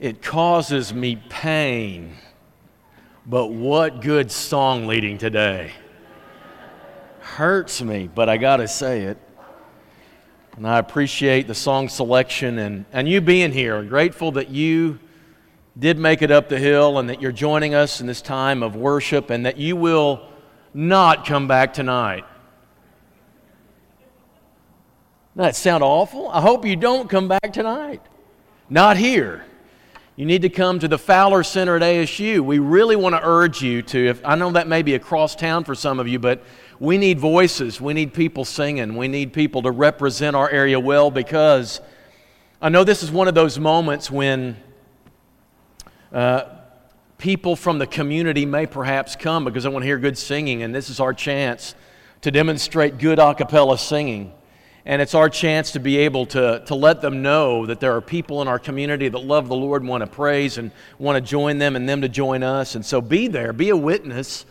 It causes me pain. But what good song leading today. Hurts me, but I got to say it. And I appreciate the song selection and, and you being here. Grateful that you did make it up the hill and that you're joining us in this time of worship and that you will not come back tonight. That sound awful? I hope you don't come back tonight. Not here. You need to come to the Fowler Center at ASU. We really want to urge you to, if, I know that may be across town for some of you, but we need voices. We need people singing. We need people to represent our area well because I know this is one of those moments when uh, people from the community may perhaps come because they want to hear good singing, and this is our chance to demonstrate good a cappella singing. And it's our chance to be able to, to let them know that there are people in our community that love the Lord, and want to praise, and want to join them, and them to join us. And so be there, be a witness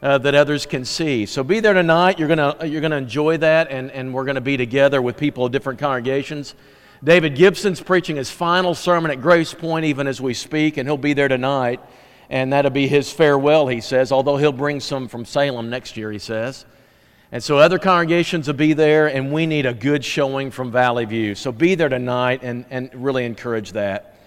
uh, that others can see. So be there tonight. You're going you're gonna enjoy that, and, and we're going to be together with people of different congregations. David Gibson's preaching his final sermon at Grace Point even as we speak, and he'll be there tonight. And that'll be his farewell, he says, although he'll bring some from Salem next year, he says. And so other congregations will be there, and we need a good showing from Valley View. So be there tonight and, and really encourage that.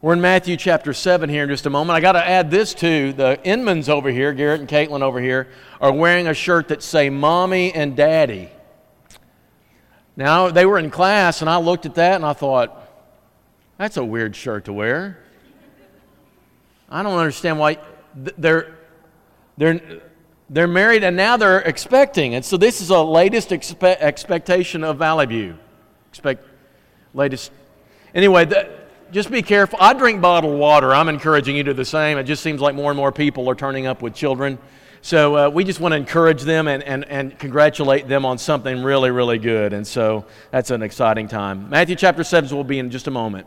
We're in Matthew chapter 7 here in just a moment. I got to add this too. The Inmans over here, Garrett and Caitlin over here, are wearing a shirt that say Mommy and Daddy. Now, they were in class, and I looked at that and I thought, that's a weird shirt to wear. I don't understand why they're, they're, they're married and now they're expecting. And so this is a latest expe- expectation of Valley View. Expect latest. Anyway, the, just be careful. I drink bottled water. I'm encouraging you to do the same. It just seems like more and more people are turning up with children. So uh, we just want to encourage them and, and, and congratulate them on something really, really good. And so that's an exciting time. Matthew chapter 7 will be in just a moment.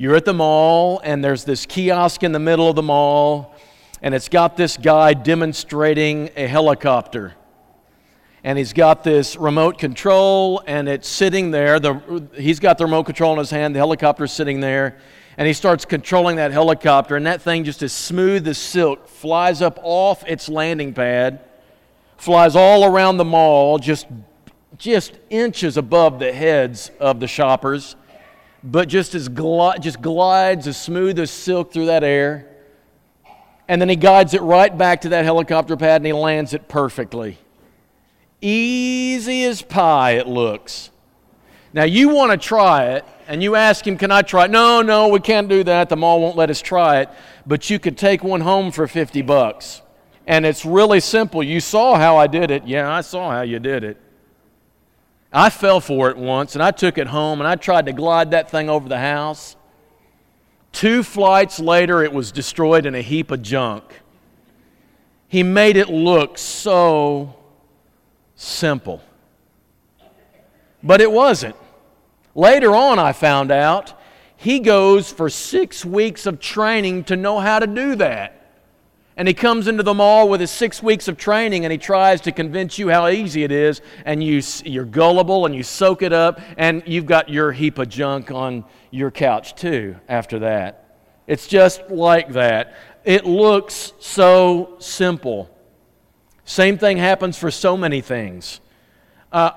You're at the mall, and there's this kiosk in the middle of the mall, and it's got this guy demonstrating a helicopter. And he's got this remote control, and it's sitting there. The, he's got the remote control in his hand, the helicopter's sitting there, and he starts controlling that helicopter, and that thing just as smooth as silk flies up off its landing pad, flies all around the mall, just, just inches above the heads of the shoppers but just as gli- just glides as smooth as silk through that air. And then he guides it right back to that helicopter pad and he lands it perfectly. Easy as pie, it looks. Now, you want to try it, and you ask him, Can I try it? No, no, we can't do that. The mall won't let us try it. But you could take one home for 50 bucks. And it's really simple. You saw how I did it. Yeah, I saw how you did it. I fell for it once and I took it home and I tried to glide that thing over the house. Two flights later, it was destroyed in a heap of junk. He made it look so simple. But it wasn't. Later on, I found out he goes for six weeks of training to know how to do that. And he comes into the mall with his six weeks of training and he tries to convince you how easy it is. And you, you're gullible and you soak it up, and you've got your heap of junk on your couch too after that. It's just like that. It looks so simple. Same thing happens for so many things. Uh,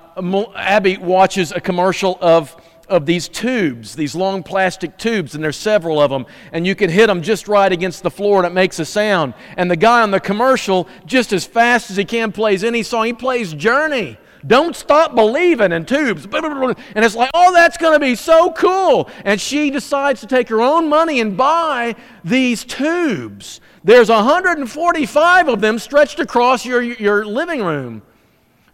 Abby watches a commercial of of these tubes, these long plastic tubes, and there's several of them, and you can hit them just right against the floor and it makes a sound. And the guy on the commercial, just as fast as he can, plays any song. He plays Journey. Don't stop believing in tubes. And it's like, oh, that's going to be so cool. And she decides to take her own money and buy these tubes. There's 145 of them stretched across your, your living room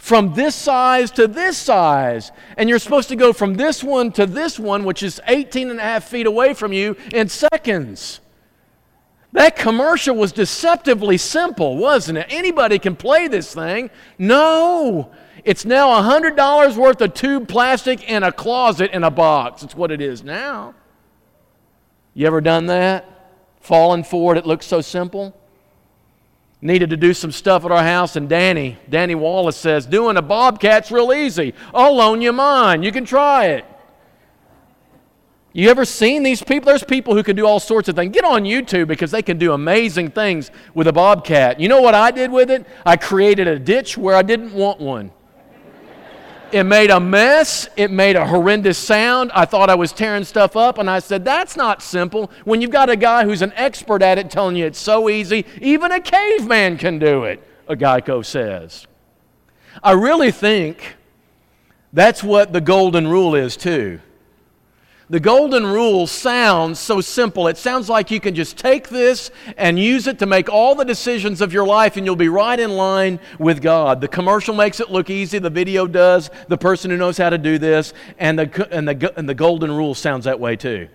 from this size to this size. And you're supposed to go from this one to this one, which is 18 and a half feet away from you, in seconds. That commercial was deceptively simple, wasn't it? Anybody can play this thing. No. It's now $100 worth of tube plastic in a closet in a box. It's what it is now. You ever done that? Fallen for it, it looks so simple. Needed to do some stuff at our house, and Danny, Danny Wallace says, Doing a bobcat's real easy. I'll loan you mine. You can try it. You ever seen these people? There's people who can do all sorts of things. Get on YouTube because they can do amazing things with a bobcat. You know what I did with it? I created a ditch where I didn't want one. It made a mess. It made a horrendous sound. I thought I was tearing stuff up, and I said, That's not simple. When you've got a guy who's an expert at it telling you it's so easy, even a caveman can do it, a Geico says. I really think that's what the golden rule is, too. The golden rule sounds so simple. It sounds like you can just take this and use it to make all the decisions of your life and you'll be right in line with God. The commercial makes it look easy, the video does, the person who knows how to do this, and the, and the, and the golden rule sounds that way too.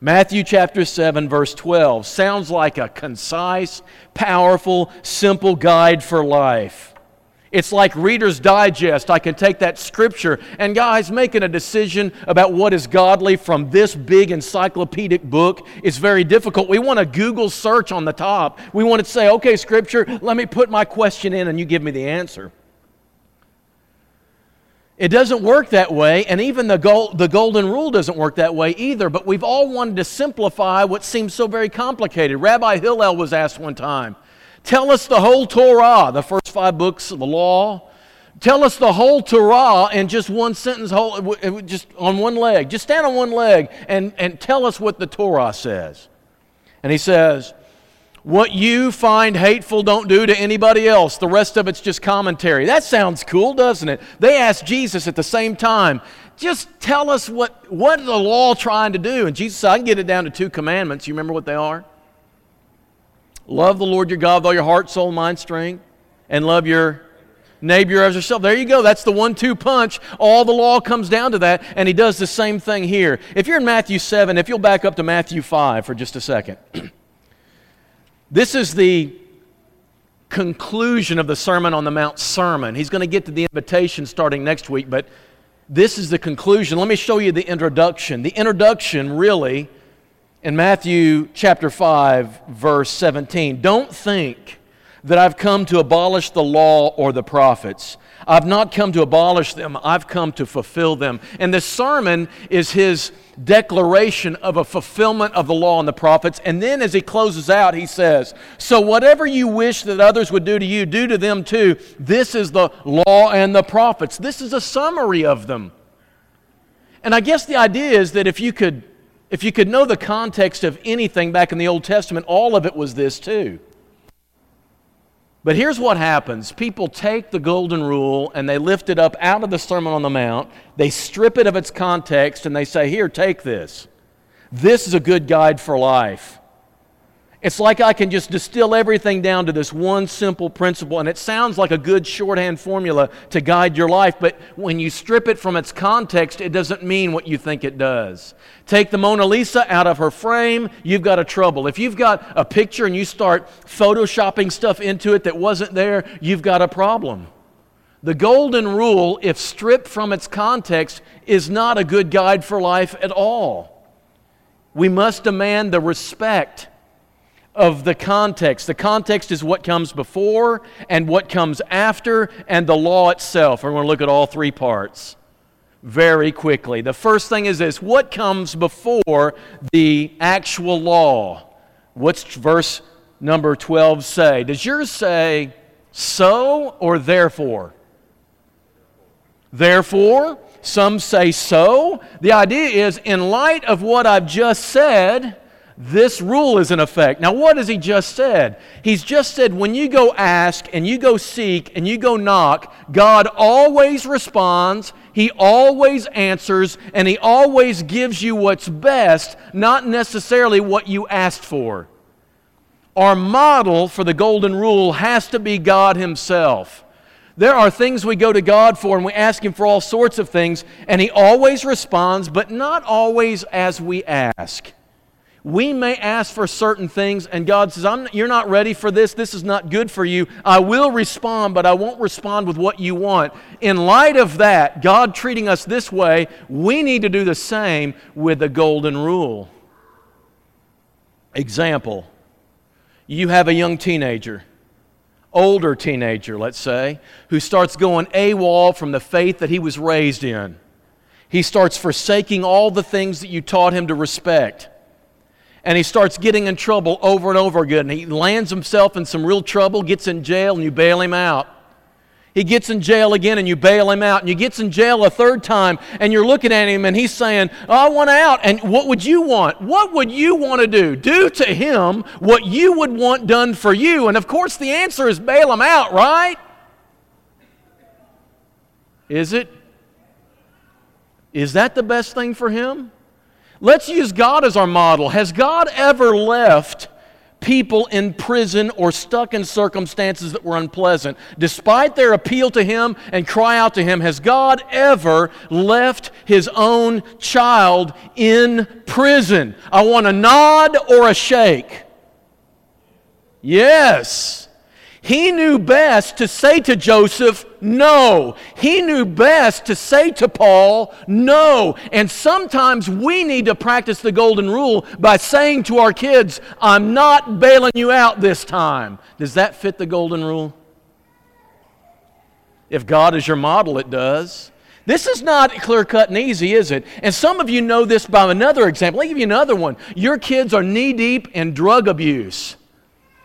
Matthew chapter 7, verse 12 sounds like a concise, powerful, simple guide for life. It's like Reader's Digest. I can take that scripture and, guys, making a decision about what is godly from this big encyclopedic book is very difficult. We want a Google search on the top. We want to say, okay, scripture, let me put my question in and you give me the answer. It doesn't work that way, and even the, gold, the golden rule doesn't work that way either. But we've all wanted to simplify what seems so very complicated. Rabbi Hillel was asked one time, Tell us the whole Torah, the first five books of the law. Tell us the whole Torah in just one sentence, whole, just on one leg. Just stand on one leg and, and tell us what the Torah says. And he says, What you find hateful, don't do to anybody else. The rest of it's just commentary. That sounds cool, doesn't it? They asked Jesus at the same time, Just tell us what, what the law trying to do? And Jesus said, I can get it down to two commandments. You remember what they are? Love the Lord your God with all your heart, soul, mind, strength, and love your neighbor as yourself. There you go. That's the one two punch. All the law comes down to that, and he does the same thing here. If you're in Matthew 7, if you'll back up to Matthew 5 for just a second. this is the conclusion of the Sermon on the Mount sermon. He's going to get to the invitation starting next week, but this is the conclusion. Let me show you the introduction. The introduction really in Matthew chapter 5, verse 17. Don't think that I've come to abolish the law or the prophets. I've not come to abolish them, I've come to fulfill them. And this sermon is his declaration of a fulfillment of the law and the prophets. And then as he closes out, he says, So whatever you wish that others would do to you, do to them too. This is the law and the prophets. This is a summary of them. And I guess the idea is that if you could if you could know the context of anything back in the Old Testament, all of it was this too. But here's what happens people take the golden rule and they lift it up out of the Sermon on the Mount, they strip it of its context, and they say, Here, take this. This is a good guide for life. It's like I can just distill everything down to this one simple principle, and it sounds like a good shorthand formula to guide your life, but when you strip it from its context, it doesn't mean what you think it does. Take the Mona Lisa out of her frame, you've got a trouble. If you've got a picture and you start photoshopping stuff into it that wasn't there, you've got a problem. The golden rule, if stripped from its context, is not a good guide for life at all. We must demand the respect of the context. The context is what comes before and what comes after, and the law itself. We're going to look at all three parts very quickly. The first thing is this what comes before the actual law? What's verse number 12 say? Does yours say so or therefore? Therefore, some say so. The idea is, in light of what I've just said, this rule is in effect. Now, what has he just said? He's just said when you go ask and you go seek and you go knock, God always responds, He always answers, and He always gives you what's best, not necessarily what you asked for. Our model for the golden rule has to be God Himself. There are things we go to God for and we ask Him for all sorts of things, and He always responds, but not always as we ask. We may ask for certain things, and God says, You're not ready for this. This is not good for you. I will respond, but I won't respond with what you want. In light of that, God treating us this way, we need to do the same with the golden rule. Example you have a young teenager, older teenager, let's say, who starts going AWOL from the faith that he was raised in. He starts forsaking all the things that you taught him to respect and he starts getting in trouble over and over again. He lands himself in some real trouble, gets in jail, and you bail him out. He gets in jail again and you bail him out. And he gets in jail a third time and you're looking at him and he's saying, oh, I want out. And what would you want? What would you want to do? Do to him what you would want done for you. And of course, the answer is bail him out, right? Is it? Is that the best thing for him? Let's use God as our model. Has God ever left people in prison or stuck in circumstances that were unpleasant? Despite their appeal to Him and cry out to Him, has God ever left His own child in prison? I want a nod or a shake. Yes. He knew best to say to Joseph, no. He knew best to say to Paul, no. And sometimes we need to practice the golden rule by saying to our kids, I'm not bailing you out this time. Does that fit the golden rule? If God is your model, it does. This is not clear cut and easy, is it? And some of you know this by another example. Let me give you another one. Your kids are knee deep in drug abuse.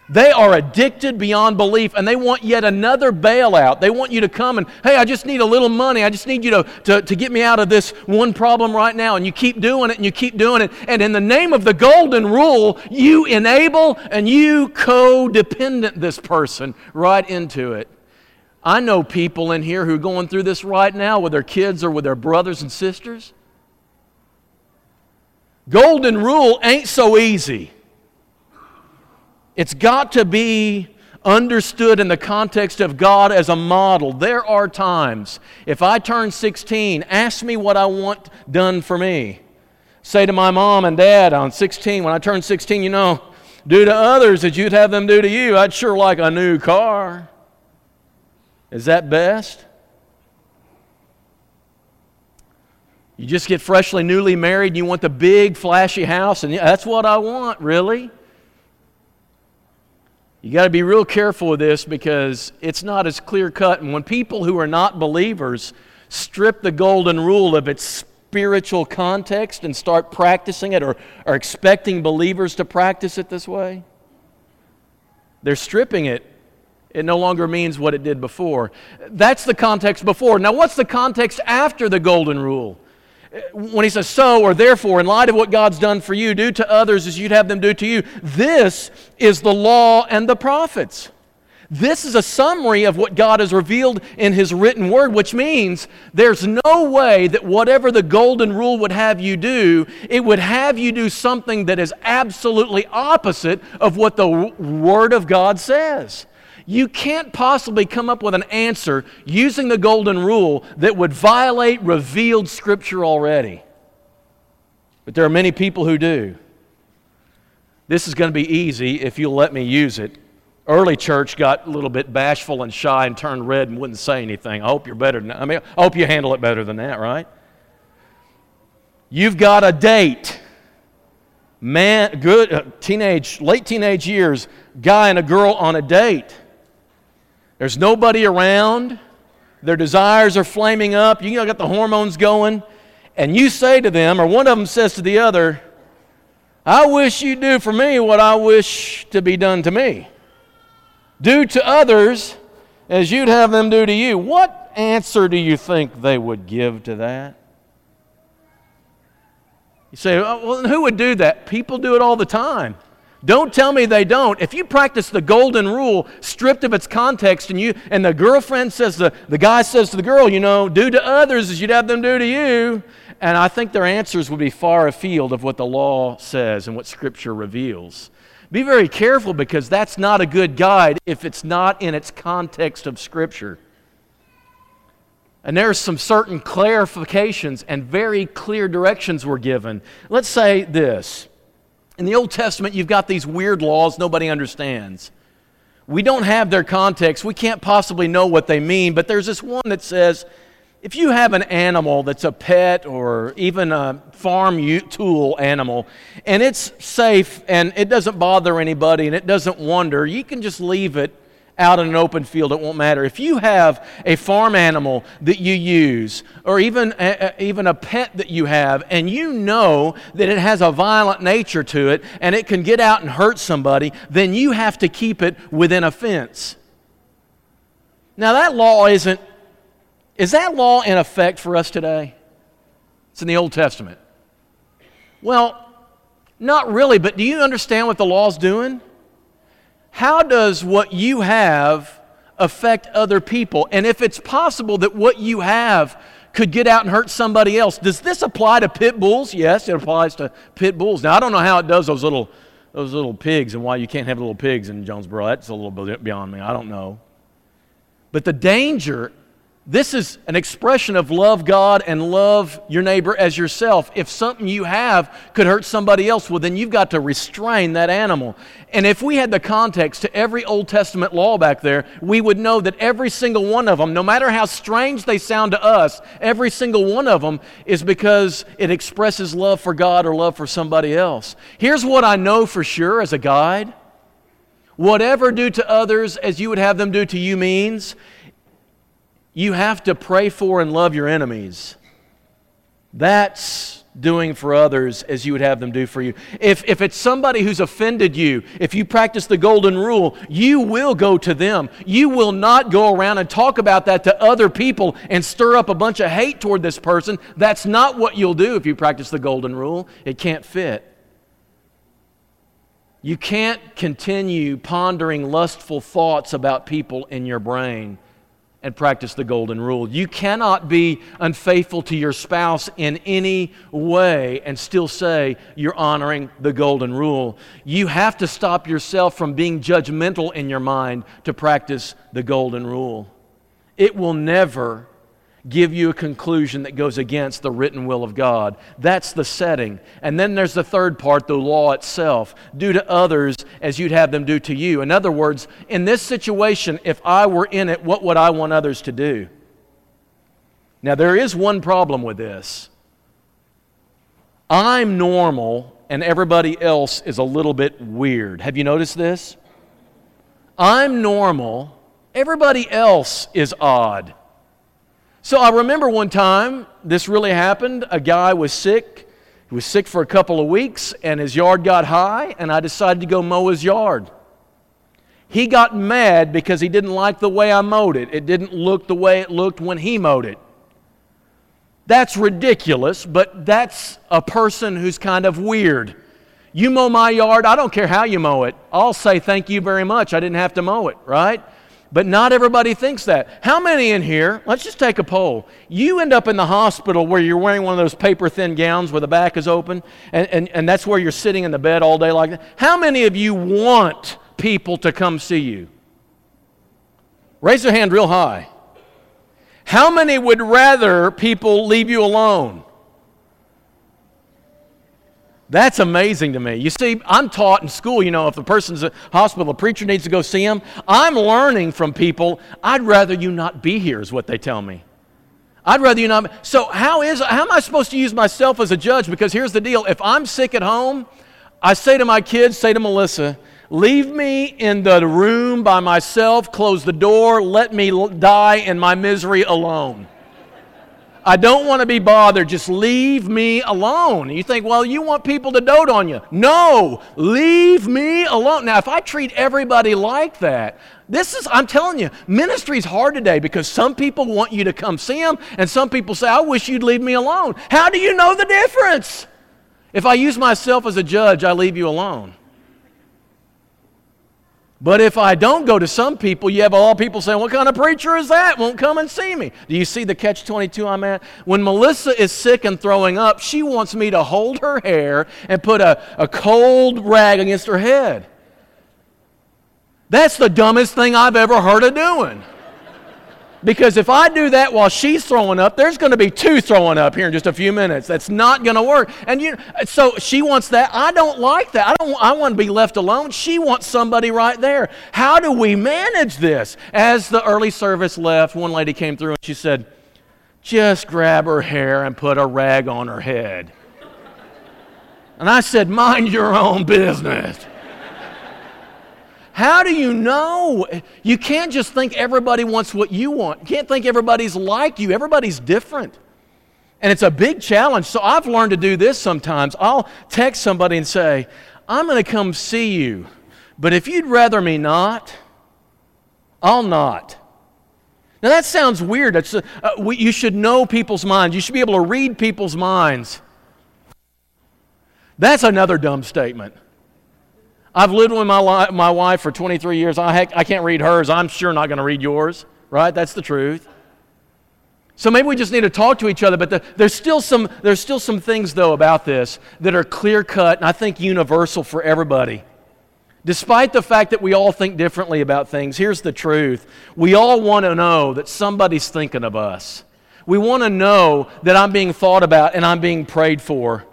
They are addicted beyond belief and they want yet another bailout. They want you to come and, hey, I just need a little money. I just need you to, to, to get me out of this one problem right now. And you keep doing it and you keep doing it. And in the name of the golden rule, you enable and you codependent this person right into it. I know people in here who are going through this right now with their kids or with their brothers and sisters. Golden rule ain't so easy. It's got to be understood in the context of God as a model. There are times, if I turn 16, ask me what I want done for me. Say to my mom and dad on 16, when I turn 16, you know, do to others as you'd have them do to you. I'd sure like a new car. Is that best? You just get freshly newly married and you want the big flashy house, and that's what I want, really? You got to be real careful with this because it's not as clear cut. And when people who are not believers strip the golden rule of its spiritual context and start practicing it or are expecting believers to practice it this way, they're stripping it. It no longer means what it did before. That's the context before. Now, what's the context after the golden rule? When he says so or therefore, in light of what God's done for you, do to others as you'd have them do to you. This is the law and the prophets. This is a summary of what God has revealed in His written word, which means there's no way that whatever the golden rule would have you do, it would have you do something that is absolutely opposite of what the Word of God says. You can't possibly come up with an answer using the golden rule that would violate revealed scripture already. But there are many people who do. This is going to be easy if you'll let me use it. Early church got a little bit bashful and shy and turned red and wouldn't say anything. I hope you're better than. I mean, I hope you handle it better than that, right? You've got a date. Man, good, uh, teenage, late teenage years, guy and a girl on a date. There's nobody around. Their desires are flaming up. You got the hormones going. And you say to them, or one of them says to the other, I wish you'd do for me what I wish to be done to me. Do to others as you'd have them do to you. What answer do you think they would give to that? You say, oh, well, who would do that? People do it all the time. Don't tell me they don't. If you practice the golden rule stripped of its context and you and the girlfriend says the, the guy says to the girl, you know, do to others as you'd have them do to you. And I think their answers would be far afield of what the law says and what Scripture reveals. Be very careful because that's not a good guide if it's not in its context of Scripture. And there's some certain clarifications and very clear directions were given. Let's say this. In the Old Testament, you've got these weird laws nobody understands. We don't have their context. We can't possibly know what they mean, but there's this one that says if you have an animal that's a pet or even a farm tool animal, and it's safe and it doesn't bother anybody and it doesn't wander, you can just leave it out in an open field. It won't matter. If you have a farm animal that you use, or even a, even a pet that you have, and you know that it has a violent nature to it and it can get out and hurt somebody, then you have to keep it within a fence. Now, that law isn't is that law in effect for us today? It's in the Old Testament. Well, not really, but do you understand what the law's doing? How does what you have affect other people? And if it's possible that what you have could get out and hurt somebody else, does this apply to pit bulls? Yes, it applies to pit bulls. Now, I don't know how it does those little, those little pigs and why you can't have little pigs in Jonesboro. That's a little beyond me. I don't know. But the danger this is an expression of love God and love your neighbor as yourself. If something you have could hurt somebody else, well, then you've got to restrain that animal. And if we had the context to every Old Testament law back there, we would know that every single one of them, no matter how strange they sound to us, every single one of them is because it expresses love for God or love for somebody else. Here's what I know for sure as a guide whatever do to others as you would have them do to you means you have to pray for and love your enemies. That's doing for others as you would have them do for you. If, if it's somebody who's offended you, if you practice the golden rule, you will go to them. You will not go around and talk about that to other people and stir up a bunch of hate toward this person. That's not what you'll do if you practice the golden rule. It can't fit. You can't continue pondering lustful thoughts about people in your brain and practice the golden rule. You cannot be unfaithful to your spouse in any way and still say you're honoring the golden rule. You have to stop yourself from being judgmental in your mind to practice the golden rule. It will never give you a conclusion that goes against the written will of God. That's the setting. And then there's the third part, the law itself. Do to others as you'd have them do to you. In other words, in this situation, if I were in it, what would I want others to do? Now, there is one problem with this. I'm normal and everybody else is a little bit weird. Have you noticed this? I'm normal, everybody else is odd. So I remember one time this really happened. A guy was sick. He was sick for a couple of weeks, and his yard got high, and I decided to go mow his yard. He got mad because he didn't like the way I mowed it. It didn't look the way it looked when he mowed it. That's ridiculous, but that's a person who's kind of weird. You mow my yard, I don't care how you mow it. I'll say thank you very much. I didn't have to mow it, right? But not everybody thinks that. How many in here, let's just take a poll. You end up in the hospital where you're wearing one of those paper thin gowns where the back is open, and, and, and that's where you're sitting in the bed all day like that. How many of you want people to come see you? Raise your hand real high. How many would rather people leave you alone? That's amazing to me. You see, I'm taught in school, you know, if a person's a hospital, a preacher needs to go see him. I'm learning from people, I'd rather you not be here, is what they tell me. I'd rather you not. So, how, is, how am I supposed to use myself as a judge? Because here's the deal if I'm sick at home, I say to my kids, say to Melissa, leave me in the room by myself, close the door, let me die in my misery alone. I don't want to be bothered. Just leave me alone. You think, well, you want people to dote on you. No, leave me alone. Now, if I treat everybody like that, this is, I'm telling you, ministry is hard today because some people want you to come see them, and some people say, I wish you'd leave me alone. How do you know the difference? If I use myself as a judge, I leave you alone. But if I don't go to some people, you have all people saying, What kind of preacher is that? Won't come and see me. Do you see the catch 22 I'm at? When Melissa is sick and throwing up, she wants me to hold her hair and put a, a cold rag against her head. That's the dumbest thing I've ever heard of doing. Because if I do that while she's throwing up, there's going to be two throwing up here in just a few minutes. That's not going to work. And you, so she wants that. I don't like that. I don't. I want to be left alone. She wants somebody right there. How do we manage this? As the early service left, one lady came through and she said, "Just grab her hair and put a rag on her head." And I said, "Mind your own business." How do you know? You can't just think everybody wants what you want. You can't think everybody's like you. Everybody's different. And it's a big challenge. So I've learned to do this sometimes. I'll text somebody and say, I'm going to come see you, but if you'd rather me not, I'll not. Now that sounds weird. A, uh, we, you should know people's minds, you should be able to read people's minds. That's another dumb statement. I've lived with my, li- my wife for 23 years. I, I can't read hers. I'm sure not going to read yours, right? That's the truth. So maybe we just need to talk to each other, but the, there's, still some, there's still some things, though, about this that are clear cut and I think universal for everybody. Despite the fact that we all think differently about things, here's the truth. We all want to know that somebody's thinking of us. We want to know that I'm being thought about and I'm being prayed for.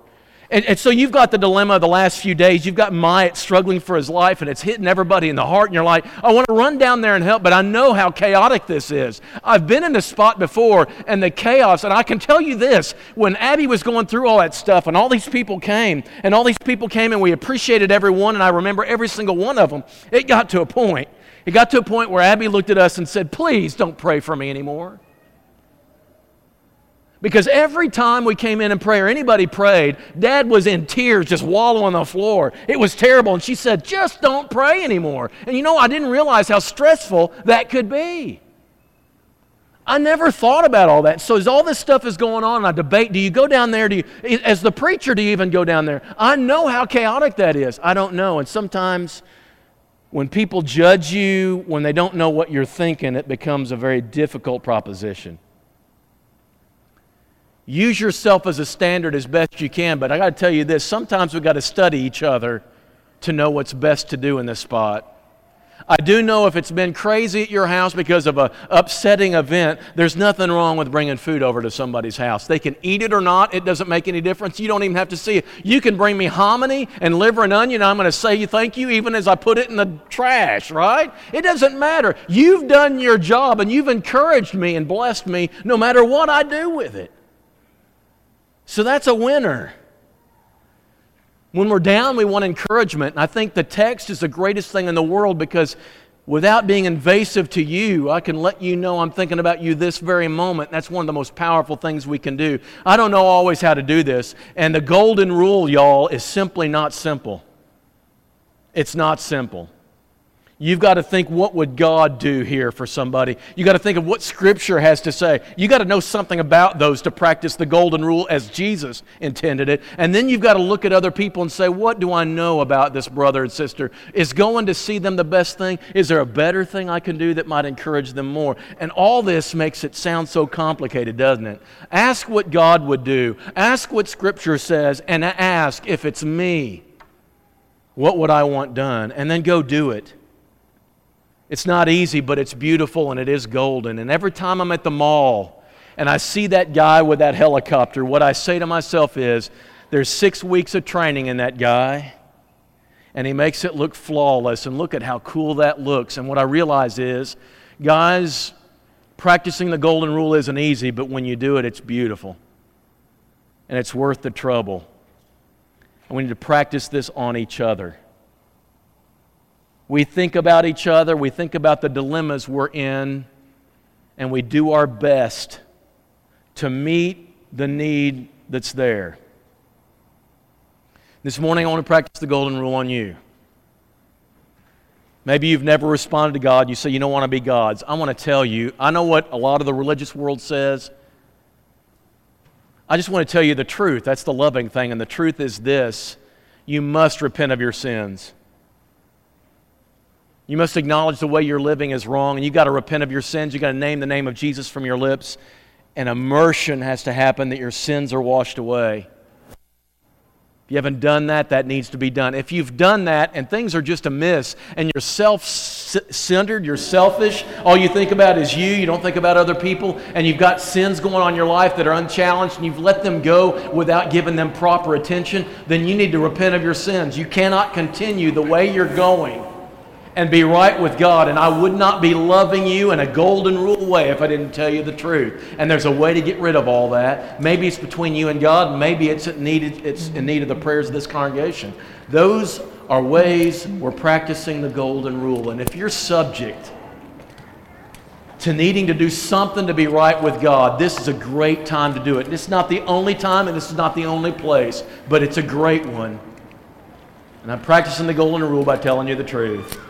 And, and, so you've got the dilemma of the last few days. You've got Myatt struggling for his life, and it's hitting everybody in the heart, and you're like, I want to run down there and help, but I know how chaotic this is. I've been in this spot before, and the chaos, and I can tell you this when Abby was going through all that stuff, and all these people came, and all these people came, and we appreciated everyone, and I remember every single one of them, it got to a point. It got to a point where Abby looked at us and said, Please don't pray for me anymore. Because every time we came in in prayer, anybody prayed, Dad was in tears, just wallowing on the floor. It was terrible. And she said, Just don't pray anymore. And you know, I didn't realize how stressful that could be. I never thought about all that. So as all this stuff is going on, I debate, do you go down there? Do you, as the preacher, do you even go down there? I know how chaotic that is. I don't know. And sometimes when people judge you, when they don't know what you're thinking, it becomes a very difficult proposition. Use yourself as a standard as best you can, but I got to tell you this sometimes we've got to study each other to know what's best to do in this spot. I do know if it's been crazy at your house because of a upsetting event, there's nothing wrong with bringing food over to somebody's house. They can eat it or not, it doesn't make any difference. You don't even have to see it. You can bring me hominy and liver and onion, and I'm going to say thank you even as I put it in the trash, right? It doesn't matter. You've done your job and you've encouraged me and blessed me no matter what I do with it. So that's a winner. When we're down, we want encouragement. And I think the text is the greatest thing in the world because without being invasive to you, I can let you know I'm thinking about you this very moment. That's one of the most powerful things we can do. I don't know always how to do this. And the golden rule, y'all, is simply not simple. It's not simple. You've got to think, what would God do here for somebody? You've got to think of what Scripture has to say. You've got to know something about those to practice the golden rule as Jesus intended it. And then you've got to look at other people and say, what do I know about this brother and sister? Is going to see them the best thing? Is there a better thing I can do that might encourage them more? And all this makes it sound so complicated, doesn't it? Ask what God would do, ask what Scripture says, and ask if it's me, what would I want done? And then go do it. It's not easy, but it's beautiful and it is golden. And every time I'm at the mall and I see that guy with that helicopter, what I say to myself is, there's six weeks of training in that guy, and he makes it look flawless. And look at how cool that looks. And what I realize is, guys, practicing the golden rule isn't easy, but when you do it, it's beautiful. And it's worth the trouble. And we need to practice this on each other. We think about each other, we think about the dilemmas we're in, and we do our best to meet the need that's there. This morning, I want to practice the golden rule on you. Maybe you've never responded to God. You say you don't want to be God's. I want to tell you, I know what a lot of the religious world says. I just want to tell you the truth. That's the loving thing. And the truth is this you must repent of your sins. You must acknowledge the way you're living is wrong, and you've got to repent of your sins. You've got to name the name of Jesus from your lips, and immersion has to happen that your sins are washed away. If you haven't done that, that needs to be done. If you've done that and things are just amiss and you're self centered, you're selfish, all you think about is you, you don't think about other people, and you've got sins going on in your life that are unchallenged, and you've let them go without giving them proper attention, then you need to repent of your sins. You cannot continue the way you're going and be right with God. And I would not be loving you in a golden rule way if I didn't tell you the truth. And there's a way to get rid of all that. Maybe it's between you and God. Maybe it's. It's in need of the prayers of this congregation. Those are ways we're practicing the golden rule. And if you're subject to needing to do something to be right with God, this is a great time to do it. This is not the only time and this is not the only place, but it's a great one. And I'm practicing the golden rule by telling you the truth.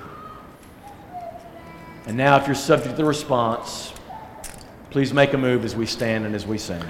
And now, if you're subject to the response, please make a move as we stand and as we sing.